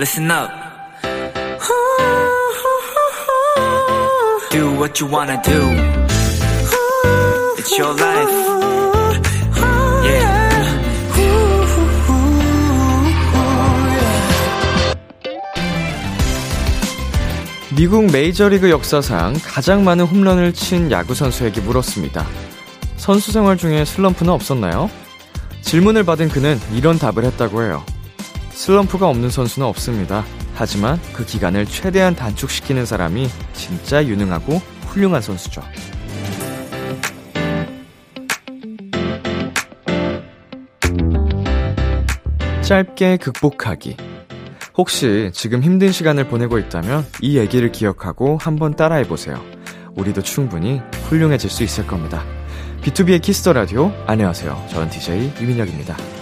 listen up. Do what you wanna do. It's your life. Yeah. 미국 메이저리그 역사상 가장 많은 홈런을 친 야구 선수에게 물었습니다. 선수 생활 중에 슬럼프는 없었나요? 질문을 받은 그는 이런 답을 했다고 해요. 슬럼프가 없는 선수는 없습니다. 하지만 그 기간을 최대한 단축시키는 사람이 진짜 유능하고 훌륭한 선수죠. 짧게 극복하기. 혹시 지금 힘든 시간을 보내고 있다면 이 얘기를 기억하고 한번 따라해 보세요. 우리도 충분히 훌륭해질 수 있을 겁니다. B2B의 키스터 라디오. 안녕하세요. 저는 DJ 이민혁입니다.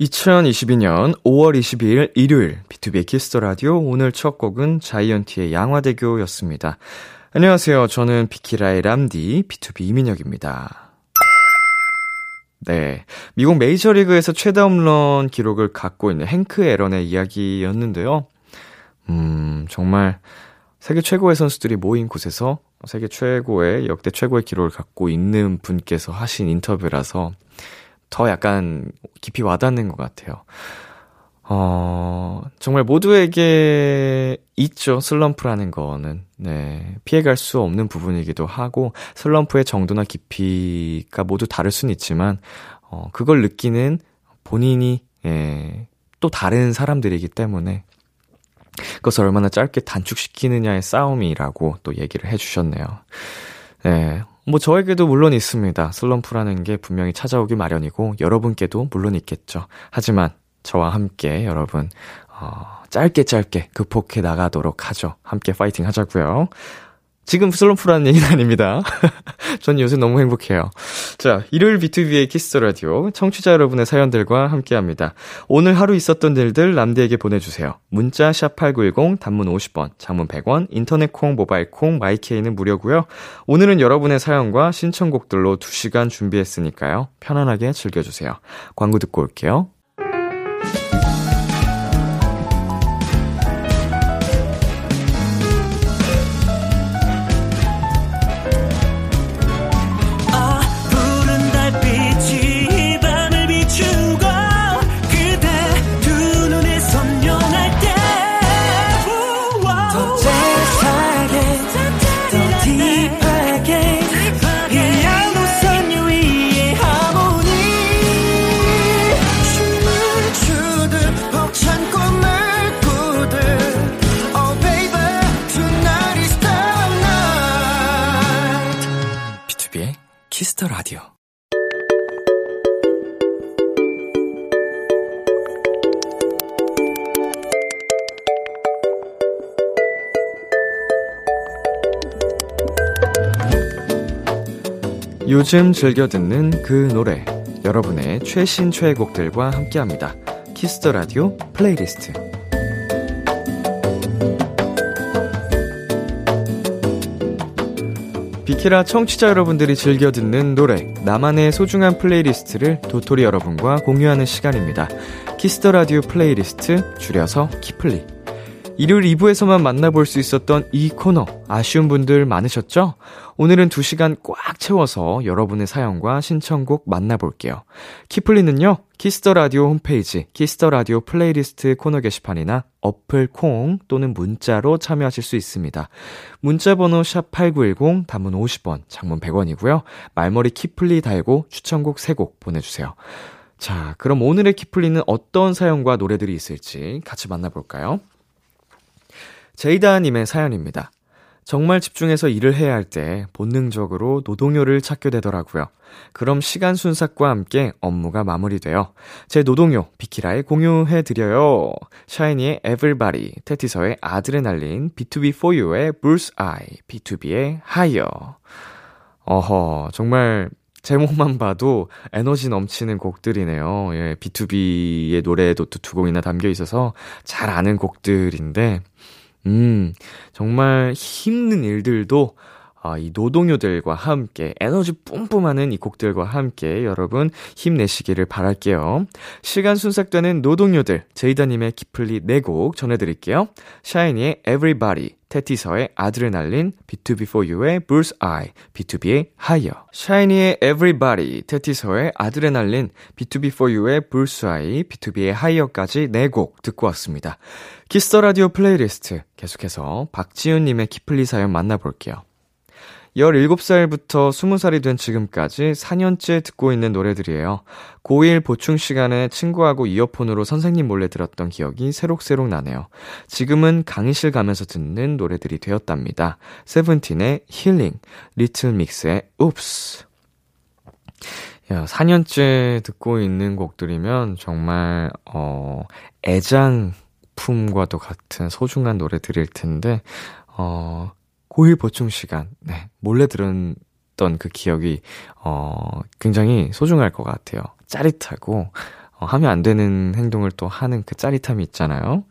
2022년 5월 22일 일요일 B2B의 키스터 라디오 오늘 첫 곡은 자이언티의 양화대교였습니다. 안녕하세요. 저는 비키라의 람디 BTOB 이민혁입니다. 네. 미국 메이저리그에서 최다 홈런 기록을 갖고 있는 행크 에런의 이야기였는데요. 음, 정말 세계 최고의 선수들이 모인 곳에서 세계 최고의 역대 최고의 기록을 갖고 있는 분께서 하신 인터뷰라서 더 약간 깊이 와닿는 것 같아요. 어, 정말 모두에게 있죠. 슬럼프라는 거는. 네. 피해갈 수 없는 부분이기도 하고, 슬럼프의 정도나 깊이가 모두 다를 수는 있지만, 어, 그걸 느끼는 본인이, 예, 또 다른 사람들이기 때문에, 그것을 얼마나 짧게 단축시키느냐의 싸움이라고 또 얘기를 해주셨네요. 네. 뭐 저에게도 물론 있습니다. 슬럼프라는 게 분명히 찾아오기 마련이고 여러분께도 물론 있겠죠. 하지만 저와 함께 여러분 어, 짧게 짧게 극복해 나가도록 하죠. 함께 파이팅 하자고요. 지금 슬럼프라는 얘기는 아닙니다. 전 요새 너무 행복해요. 자, 일요일 B2B의 키스 라디오 청취자 여러분의 사연들과 함께 합니다. 오늘 하루 있었던 일들 람디에게 보내주세요. 문자 샵 8910 단문 50원, 장문 100원, 인터넷 콩, 모바일 콩, 마이케이는 무료고요. 오늘은 여러분의 사연과 신청곡들로 2 시간 준비했으니까요. 편안하게 즐겨주세요. 광고 듣고 올게요. Kiss the Radio. 요즘 즐겨 듣는 그 노래. 여러분의 최신 최애곡들과 함께 합니다. Kiss the Radio Playlist. 키라 청취자 여러분들이 즐겨 듣는 노래, 나만의 소중한 playlist를 도토리 여러분과 공유하는 시간입니다. Kiss the Radio Playlist, 줄여서 키플리. 일요일 2부에서만 만나볼 수 있었던 이 코너, 아쉬운 분들 많으셨죠? 오늘은 2시간 꽉 채워서 여러분의 사연과 신청곡 만나볼게요. 키플리는요, Kiss the Radio 홈페이지, Kiss the Radio Playlist 코너 게시판이나 어플 콩 또는 문자로 참여하실 수 있습니다. 문자 번호 샵8910, 단문 50원, 장문 100원이고요. 말머리 키플리 달고 추천곡 3곡 보내 주세요. 자, 그럼 오늘의 키플리는 어떤 사연과 노래들이 있을지 같이 만나볼까요? 제이다님의 사연입니다. 정말 집중해서 일을 해야 할 때 본능적으로 노동요를 찾게 되더라고요. 그럼 시간 순삭과 함께 업무가 마무리되어 제 노동요 비키라에 공유해 드려요. 샤이니의 Everybody, 테티서의 아드레날린, B2B4U의 Bruce Eye, B2B의 Higher. 어허, 정말 제목만 봐도 에너지 넘치는 곡들이네요. 예, B2B의 노래도 두 곡이나 담겨 있어서 잘 아는 곡들인데, 음, 정말 힘든 일들도, 어, 이 노동요들과 함께 에너지 뿜뿜하는 이 곡들과 함께 여러분 힘내시기를 바랄게요. 시간 순삭되는 노동요들 제이다님의 키플리 4곡 전해드릴게요. 샤이니의 Everybody 태티서의 아드레날린, BTOB 4U의 Bull's Eye, BTOB의 Higher. 샤이니의 Everybody, 태티서의 아드레날린, BTOB 4U의 Bull's Eye, BTOB의 Higher까지 4곡 듣고 왔습니다. Kiss the Radio Playlist 계속해서 박지윤님의 키플리 사연 만나볼게요. 17살부터 20살이 된 지금까지 4년째 듣고 있는 노래들이에요. 고1 보충 시간에 친구하고 이어폰으로 선생님 몰래 들었던 기억이 새록새록 나네요. 지금은 강의실 가면서 듣는 노래들이 되었답니다. 세븐틴의 힐링, 리틀 믹스의 옵스. 야, 4년째 듣고 있는 곡들이면 정말, 어, 애장품과도 같은 소중한 노래들일 텐데, 어, 고1 보충 시간, 네, 몰래 들었던 그 기억이, 어, 굉장히 소중할 것 같아요. 짜릿하고, 어, 하면 안 되는 행동을 또 하는 그 짜릿함이 있잖아요.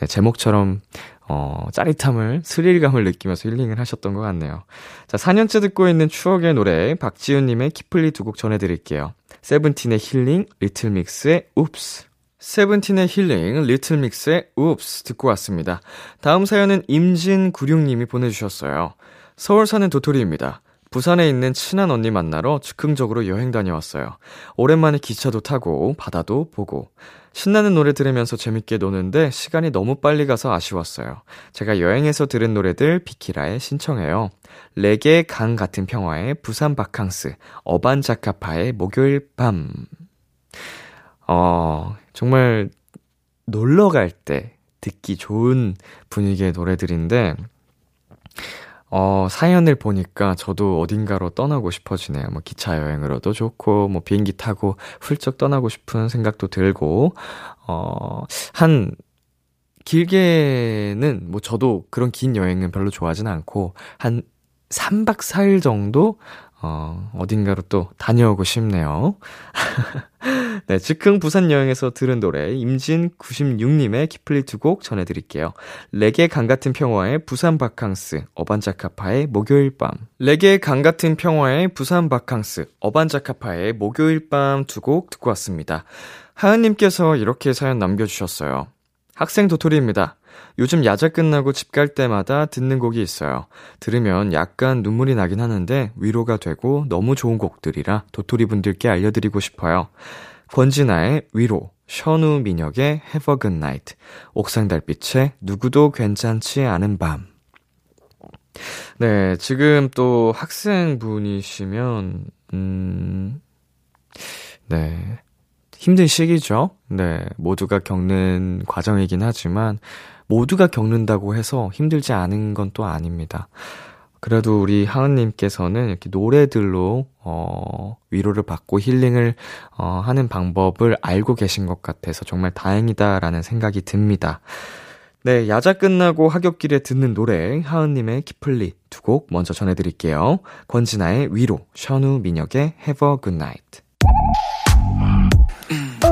네, 제목처럼, 어, 짜릿함을, 스릴감을 느끼면서 힐링을 하셨던 것 같네요. 자, 4년째 듣고 있는 추억의 노래, 박지훈 님의 키플리 두 곡 전해 드릴게요. 세븐틴의 힐링, 리틀 믹스의 Oops. 세븐틴의 힐링, 리틀 믹스의 Oops 듣고 왔습니다. 다음 사연은 임진96님이 보내주셨어요. 서울 사는 도토리입니다. 부산에 있는 친한 언니 만나러 즉흥적으로 여행 다녀왔어요. 오랜만에 기차도 타고 바다도 보고 신나는 노래 들으면서 재밌게 노는데 시간이 너무 빨리 가서 아쉬웠어요. 제가 여행에서 들은 노래들 비키라에 신청해요. 레게 강 같은 평화의 부산 바캉스, 어반자카파의 목요일 밤. 어, 정말 놀러 갈 때 듣기 좋은 분위기의 노래들인데, 어, 사연을 보니까 저도 어딘가로 떠나고 싶어지네요. 뭐 기차 여행으로도 좋고, 뭐 비행기 타고 훌쩍 떠나고 싶은 생각도 들고, 어, 한, 길게는, 뭐 저도 그런 긴 여행은 별로 좋아하진 않고, 한 3박 4일 정도, 어, 어딘가로 또 다녀오고 싶네요. 네, 즉흥 부산 여행에서 들은 노래 임진96님의 키플리 두 곡 전해드릴게요. 레게 강 같은 평화의 부산 바캉스, 어반자카파의 목요일 밤. 레게 강 같은 평화의 부산 바캉스, 어반자카파의 목요일 밤 두 곡 듣고 왔습니다. 하은님께서 이렇게 사연 남겨주셨어요. 학생 도토리입니다. 요즘 야자 끝나고 집 갈 때마다 듣는 곡이 있어요. 들으면 약간 눈물이 나긴 하는데 위로가 되고 너무 좋은 곡들이라 도토리 분들께 알려드리고 싶어요. 권진아의 위로, 션우 민혁의 Have a Good Night, 옥상 달빛의 누구도 괜찮지 않은 밤. 네, 지금 또 학생분이시면, 음, 네. 힘든 시기죠? 네. 모두가 겪는 과정이긴 하지만, 모두가 겪는다고 해서 힘들지 않은 건 또 아닙니다. 그래도 우리 하은님께서는 이렇게 노래들로, 어, 위로를 받고 힐링을, 어, 하는 방법을 알고 계신 것 같아서 정말 다행이다라는 생각이 듭니다. 네, 야자 끝나고 하굣길에 듣는 노래, 하은님의 키플리 두 곡 먼저 전해드릴게요. 권진아의 위로, 션우 민혁의 Have a Good Night.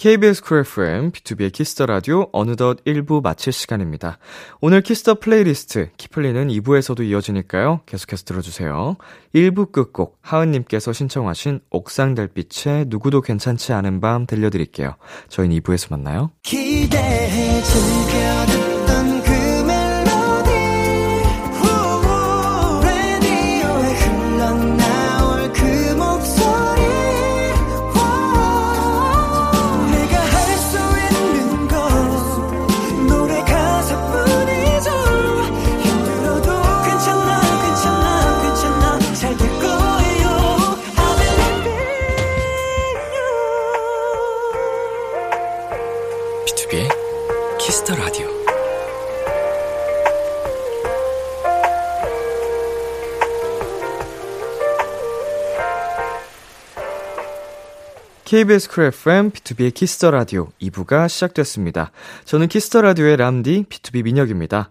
KBS Cool FM, B2B의 키스터 라디오 어느덧 1부 마칠 시간입니다. 오늘 Kiss the Playlist 키플리는 2부에서도 이어지니까요. 계속해서 들어주세요. 1부 끝곡 하은님께서 신청하신 옥상달빛의 누구도 괜찮지 않은 밤 들려드릴게요. 저희는 2부에서 만나요. 기대해 즐겨 KBS Cool FM, B2B의 키스터 라디오 2부가 시작됐습니다. 저는 Kiss the Radio의 람디, BTOB 민혁입니다.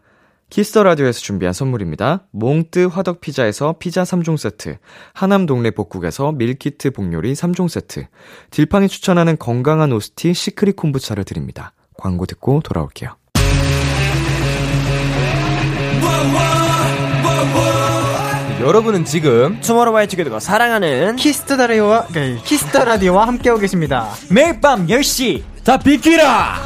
Kiss the Radio에서 준비한 선물입니다. 몽뜨 화덕 피자에서 피자 3종 세트, 하남 동네 복국에서 밀키트 복요리 3종 세트, 딜팡이 추천하는 건강한 오스티 시크릿 콤부차를 드립니다. 광고 듣고 돌아올게요. 여러분은 지금 투모로우바이투게더가 사랑하는 Kiss the Radio와 네, Kiss the Radio와 함께하고 계십니다. 매일 밤 10시 다 비키라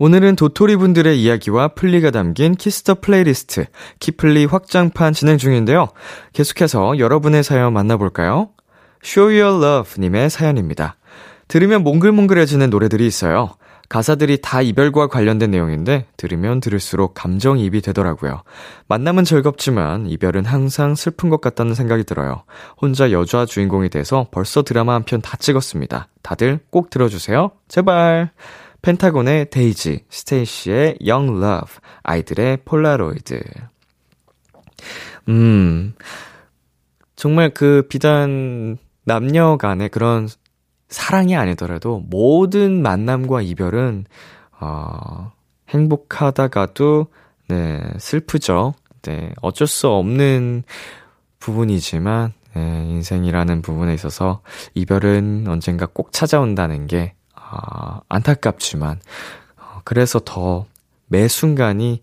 오늘은 도토리 분들의 이야기와 플리가 담긴 Kiss the Playlist 키플리 확장판 진행 중인데요. 계속해서 여러분의 사연 만나볼까요? Show Your Love 님의 사연입니다. 들으면 몽글몽글해지는 노래들이 있어요. 가사들이 다 이별과 관련된 내용인데 들으면 들을수록 감정이입이 되더라고요. 만남은 즐겁지만 이별은 항상 슬픈 것 같다는 생각이 들어요. 혼자 여자 주인공이 돼서 벌써 드라마 한 편 다 찍었습니다. 다들 꼭 들어주세요. 제발. 펜타곤의 데이지, 스테이시의 Young Love, 아이들의 폴라로이드. 음, 정말 그 비단 남녀 간의 그런 사랑이 아니더라도 모든 만남과 이별은, 어, 행복하다가도, 네, 슬프죠. 네, 어쩔 수 없는 부분이지만, 네, 인생이라는 부분에 있어서 이별은 언젠가 꼭 찾아온다는 게, 아, 안타깝지만, 어, 그래서 더 매 순간이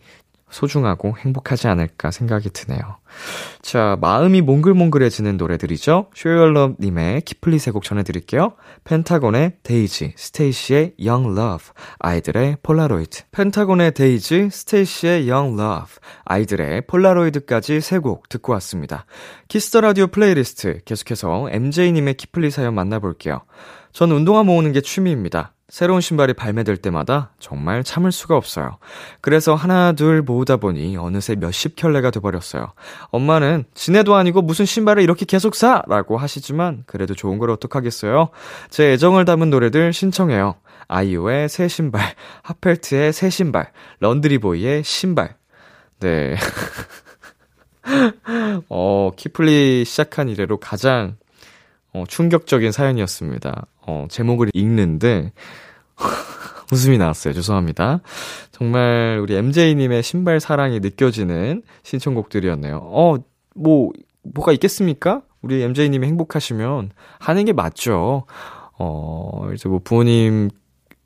소중하고 행복하지 않을까 생각이 드네요. 자, 마음이 몽글몽글해지는 노래들이죠. Show Your Love님의 키플리 세곡 전해드릴게요. 펜타곤의 데이지, 스테이시의 Young Love, 아이들의 폴라로이드. 펜타곤의 데이지, 스테이시의 Young Love, 아이들의 폴라로이드까지 세 곡 듣고 왔습니다. Kiss the Radio Playlist 계속해서 MJ님의 키플리 사연 만나볼게요. 전 운동화 모으는 게 취미입니다. 새로운 신발이 발매될 때마다 정말 참을 수가 없어요. 그래서 하나, 둘 모으다 보니 어느새 몇십 켤레가 돼버렸어요. 엄마는 지네도 아니고 무슨 신발을 이렇게 계속 사! 라고 하시지만 그래도 좋은 걸 어떡하겠어요? 제 애정을 담은 노래들 신청해요. 아이유의 새 신발, 핫펠트의 새 신발, 런드리보이의 신발. 네. 어, 키플리 시작한 이래로 가장 어, 충격적인 사연이었습니다. 어, 제목을 읽는데, 웃음이 나왔어요. 죄송합니다. 정말 우리 MJ님의 신발 사랑이 느껴지는 신청곡들이었네요. 어, 뭐, 뭐가 있겠습니까? 우리 MJ님이 행복하시면 하는 게 맞죠. 어, 이제 뭐 부모님,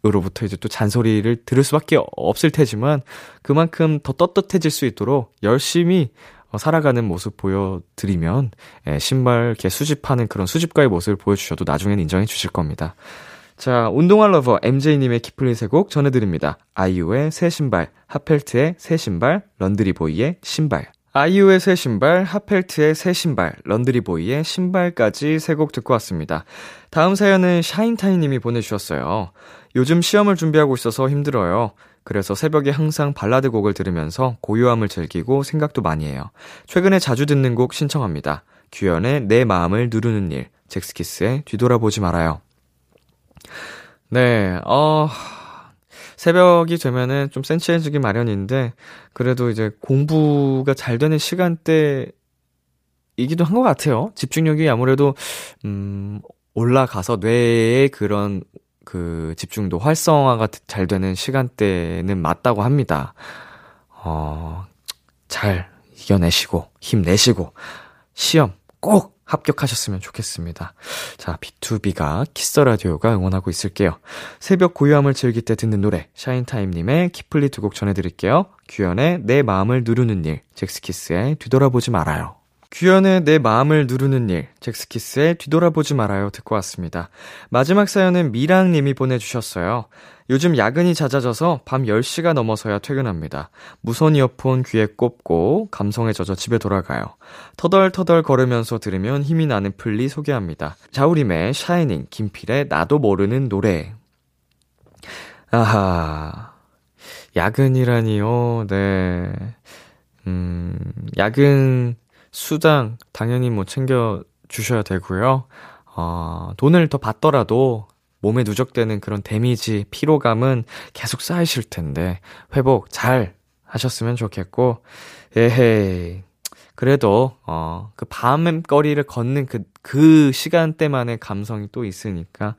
으로부터 이제 또 잔소리를 들을 수밖에 없을 테지만 그만큼 더 떳떳해질 수 있도록 열심히 어, 살아가는 모습 보여드리면 예, 신발 이렇게 수집하는 그런 수집가의 모습을 보여주셔도 나중엔 인정해 주실 겁니다. 자, 운동화 lover MJ님의 키플리 세곡 전해드립니다. 아이유의 새 신발, 핫펠트의 새 신발, 론드리보이의 신발. 아이유의 새 신발, 핫펠트의 새 신발, 론드리보이의 신발까지 세 곡 듣고 왔습니다. 다음 사연은 샤인타이님이 보내주셨어요. 요즘 시험을 준비하고 있어서 힘들어요. 그래서 새벽에 항상 발라드 곡을 들으면서 고요함을 즐기고 생각도 많이 해요. 최근에 자주 듣는 곡 신청합니다. 규현의 내 마음을 누르는 일, 잭스키스의 뒤돌아보지 말아요. 네, 어, 새벽이 되면은 좀 센치해지기 마련인데, 그래도 이제 공부가 잘 되는 시간대 이기도 한 것 같아요. 집중력이 아무래도, 음, 올라가서 뇌의 그런 그 집중도 활성화가 잘 되는 시간대는 맞다고 합니다. 어, 잘 이겨내시고, 힘내시고, 시험 꼭 합격하셨으면 좋겠습니다. 자, B2B가 키스 라디오가 응원하고 있을게요. 새벽 고요함을 즐길 때 듣는 노래, 샤인타임님의 키플리 두 곡 전해드릴게요. 규현의 내 마음을 누르는 일, 젝스키스의 뒤돌아보지 말아요. 규현의 내 마음을 누르는 일, 젝스키스의 뒤돌아보지 말아요 듣고 왔습니다. 마지막 사연은 미랑님이 보내주셨어요. 요즘 야근이 잦아져서 밤 10시가 넘어서야 퇴근합니다. 무선 이어폰 귀에 꼽고 감성에 젖어 집에 돌아가요. 터덜터덜 걸으면서 들으면 힘이 나는 플리 소개합니다. 자우림의 Shining, 김필의 나도 모르는 노래. 아하, 야근이라니요, 네. 음, 야근, 수당 당연히 뭐 챙겨 주셔야 되고요. 어, 돈을 더 받더라도 몸에 누적되는 그런 데미지, 피로감은 계속 쌓이실 텐데 회복 잘 하셨으면 좋겠고 에헤이 그래도, 어, 그 밤거리를 걷는 그, 그 시간대만의 감성이 또 있으니까,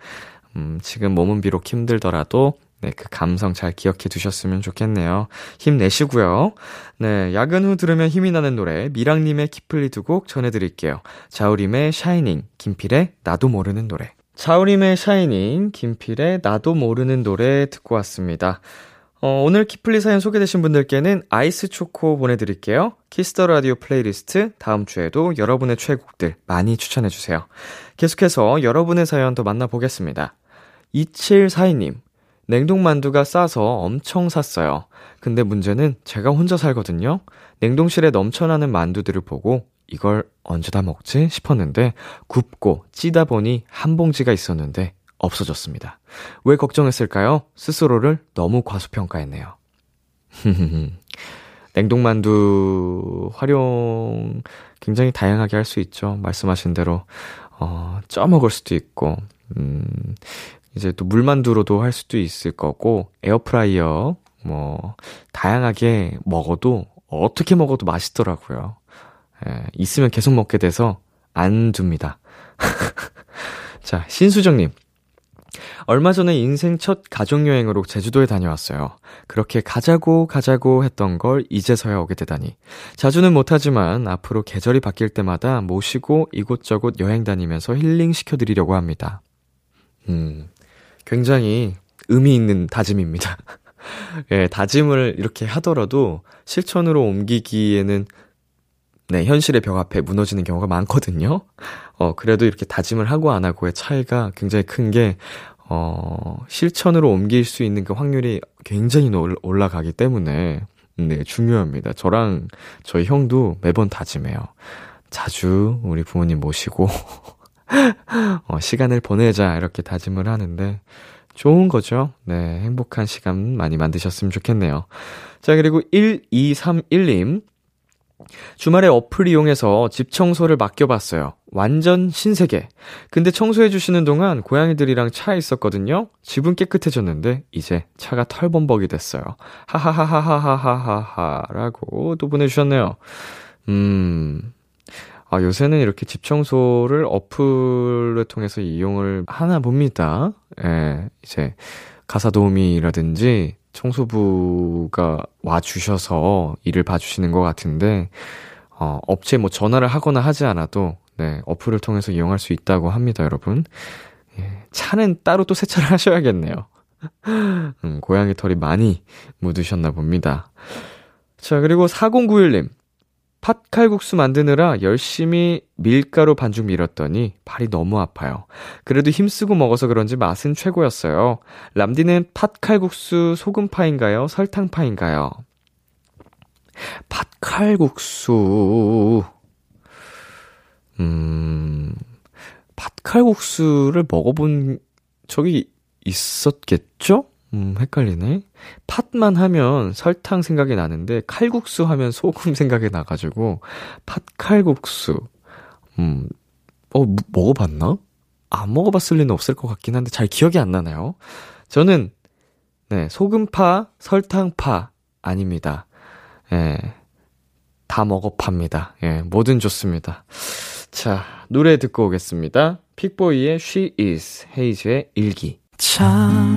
음, 지금 몸은 비록 힘들더라도, 네, 그 감성 잘 기억해 두셨으면 좋겠네요. 힘내시고요. 네, 야근 후 들으면 힘이 나는 노래, 미랑님의 키플리 두 곡 전해드릴게요. 자우림의 Shining, 김필의 나도 모르는 노래. 자우림의 Shining, 김필의 나도 모르는 노래 듣고 왔습니다. 어, 오늘 키플리 사연 소개되신 분들께는 아이스 초코 보내드릴게요. Kiss the Radio playlist 다음 주에도 여러분의 최애곡들 많이 추천해주세요. 계속해서 여러분의 사연 더 만나보겠습니다. 2742님, 냉동만두가 싸서 엄청 샀어요. 근데 문제는 제가 혼자 살거든요. 냉동실에 넘쳐나는 만두들을 보고 이걸 언제 다 먹지 싶었는데 굽고 찌다 보니 한 봉지가 있었는데 없어졌습니다. 왜 걱정했을까요? 스스로를 너무 과소평가했네요. 냉동만두 활용 굉장히 다양하게 할 수 있죠. 말씀하신 대로, 어, 쪄 먹을 수도 있고, 음, 이제 또 물만두로도 할 수도 있을 거고, 에어프라이어, 뭐, 다양하게 먹어도, 어떻게 먹어도 맛있더라고요. 예, 있으면 계속 먹게 돼서 안 둡니다. 자, 신수정님. 얼마 전에 인생 첫 가족여행으로 제주도에 다녀왔어요. 그렇게 가자고 가자고 했던 걸 이제서야 오게 되다니. 자주는 못하지만 앞으로 계절이 바뀔 때마다 모시고 이곳저곳 여행 다니면서 힐링 시켜드리려고 합니다. 음, 굉장히 의미 있는 다짐입니다. 예, 다짐을 이렇게 하더라도 실천으로 옮기기에는 네, 현실의 벽 앞에 무너지는 경우가 많거든요. 어, 그래도 이렇게 다짐을 하고 안 하고의 차이가 굉장히 큰 게, 어, 실천으로 옮길 수 있는 그 확률이 굉장히 올라가기 때문에, 네, 중요합니다. 저랑 저희 형도 매번 다짐해요. 자주 우리 부모님 모시고, 어, 시간을 보내자, 이렇게 다짐을 하는데, 좋은 거죠. 네, 행복한 시간 많이 만드셨으면 좋겠네요. 자, 그리고 1231님. 주말에 어플 이용해서 집 청소를 맡겨봤어요. 완전 신세계. 근데 청소해주시는 동안 고양이들이랑 차에 있었거든요? 집은 깨끗해졌는데, 이제 차가 털범벅이 됐어요. 하하하하하하하하. 라고 또 보내주셨네요. 음, 아, 요새는 이렇게 집 청소를 어플을 통해서 이용을 하나 봅니다. 예, 이제 가사 도우미라든지 청소부가 와주셔서 일을 봐주시는 것 같은데, 어, 업체에 뭐 전화를 하거나 하지 않아도, 네, 어플을 통해서 이용할 수 있다고 합니다, 여러분. 예, 차는 따로 또 세차를 하셔야겠네요. 음, 고양이 털이 많이 묻으셨나 봅니다. 자, 그리고 4091님. 팥칼국수 만드느라 열심히 밀가루 반죽 밀었더니 발이 너무 아파요. 그래도 힘쓰고 먹어서 그런지 맛은 최고였어요. 람디는 팥칼국수 소금파인가요? 설탕파인가요? 팥칼국수. 음, 팥칼국수를 먹어본 적이 있었겠죠? 음, 헷갈리네. 팥만 하면 설탕 생각이 나는데, 칼국수 하면 소금 생각이 나가지고, 팥칼국수. 음, 어, 먹어봤나? 안 먹어봤을 리는 없을 것 같긴 한데, 잘 기억이 안 나나요? 저는, 네, 소금파, 설탕파, 아닙니다. 예, 다 먹어팝니다. 예, 뭐든 좋습니다. 자, 노래 듣고 오겠습니다. 픽보이의 She Is, 헤이즈의 일기. 참.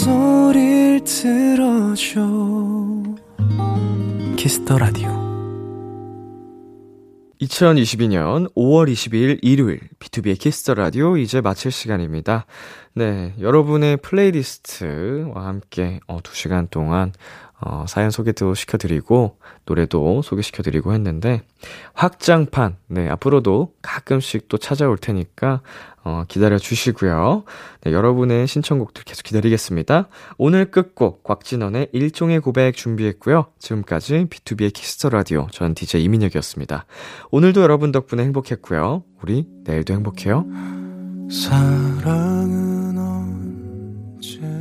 목소리를 들어줘 Kiss the Radio 2022년 5월 22일 일요일 B2B의 키스터 라디오 이제 마칠 시간입니다. 네, 여러분의 playlist와 함께 어, 2시간 동안 어, 사연 소개도 시켜드리고, 노래도 소개시켜드리고 했는데, 확장판, 네, 앞으로도 가끔씩 또 찾아올 테니까, 어, 기다려 주시고요. 네, 여러분의 신청곡들 계속 기다리겠습니다. 오늘 끝곡, 곽진언의 일종의 고백 준비했고요. 지금까지 B2B의 키스터 라디오, 전 DJ 이민혁이었습니다. 오늘도 여러분 덕분에 행복했고요. 우리 내일도 행복해요. 사랑은 언제